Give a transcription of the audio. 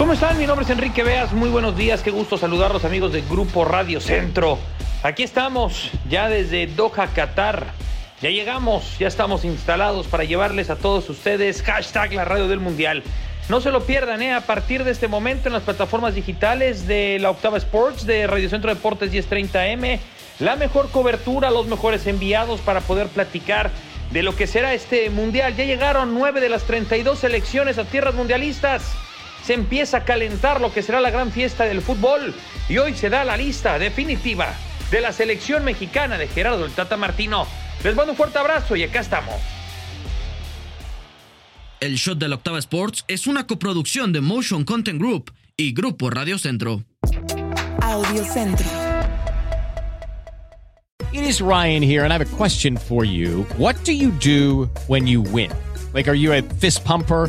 ¿Cómo están? Mi nombre es Enrique Veas. Muy buenos días. Qué gusto saludarlos amigos del Grupo Radio Centro. Aquí estamos ya desde Doha, Qatar. Ya llegamos, ya estamos instalados para llevarles a todos ustedes hashtag la radio del Mundial. No se lo pierdan, ¿eh? a partir de este momento en las plataformas digitales de la Octava Sports, de Radio Centro Deportes 1030M, la mejor cobertura, los mejores enviados para poder platicar de lo que será este Mundial. Ya llegaron nueve de las 32 selecciones a tierras mundialistas. Se empieza a calentar lo que será la gran fiesta del fútbol y hoy se da la lista definitiva de la selección mexicana de Gerardo el Tata Martino. Les mando un fuerte abrazo y acá estamos. El Shot de la Octava Sports es una coproducción de Motion Content Group y Grupo Radio Centro. Audio Centro. It is Ryan here, and I have a question for you. What do you do when you win? Like, are you a fist pumper?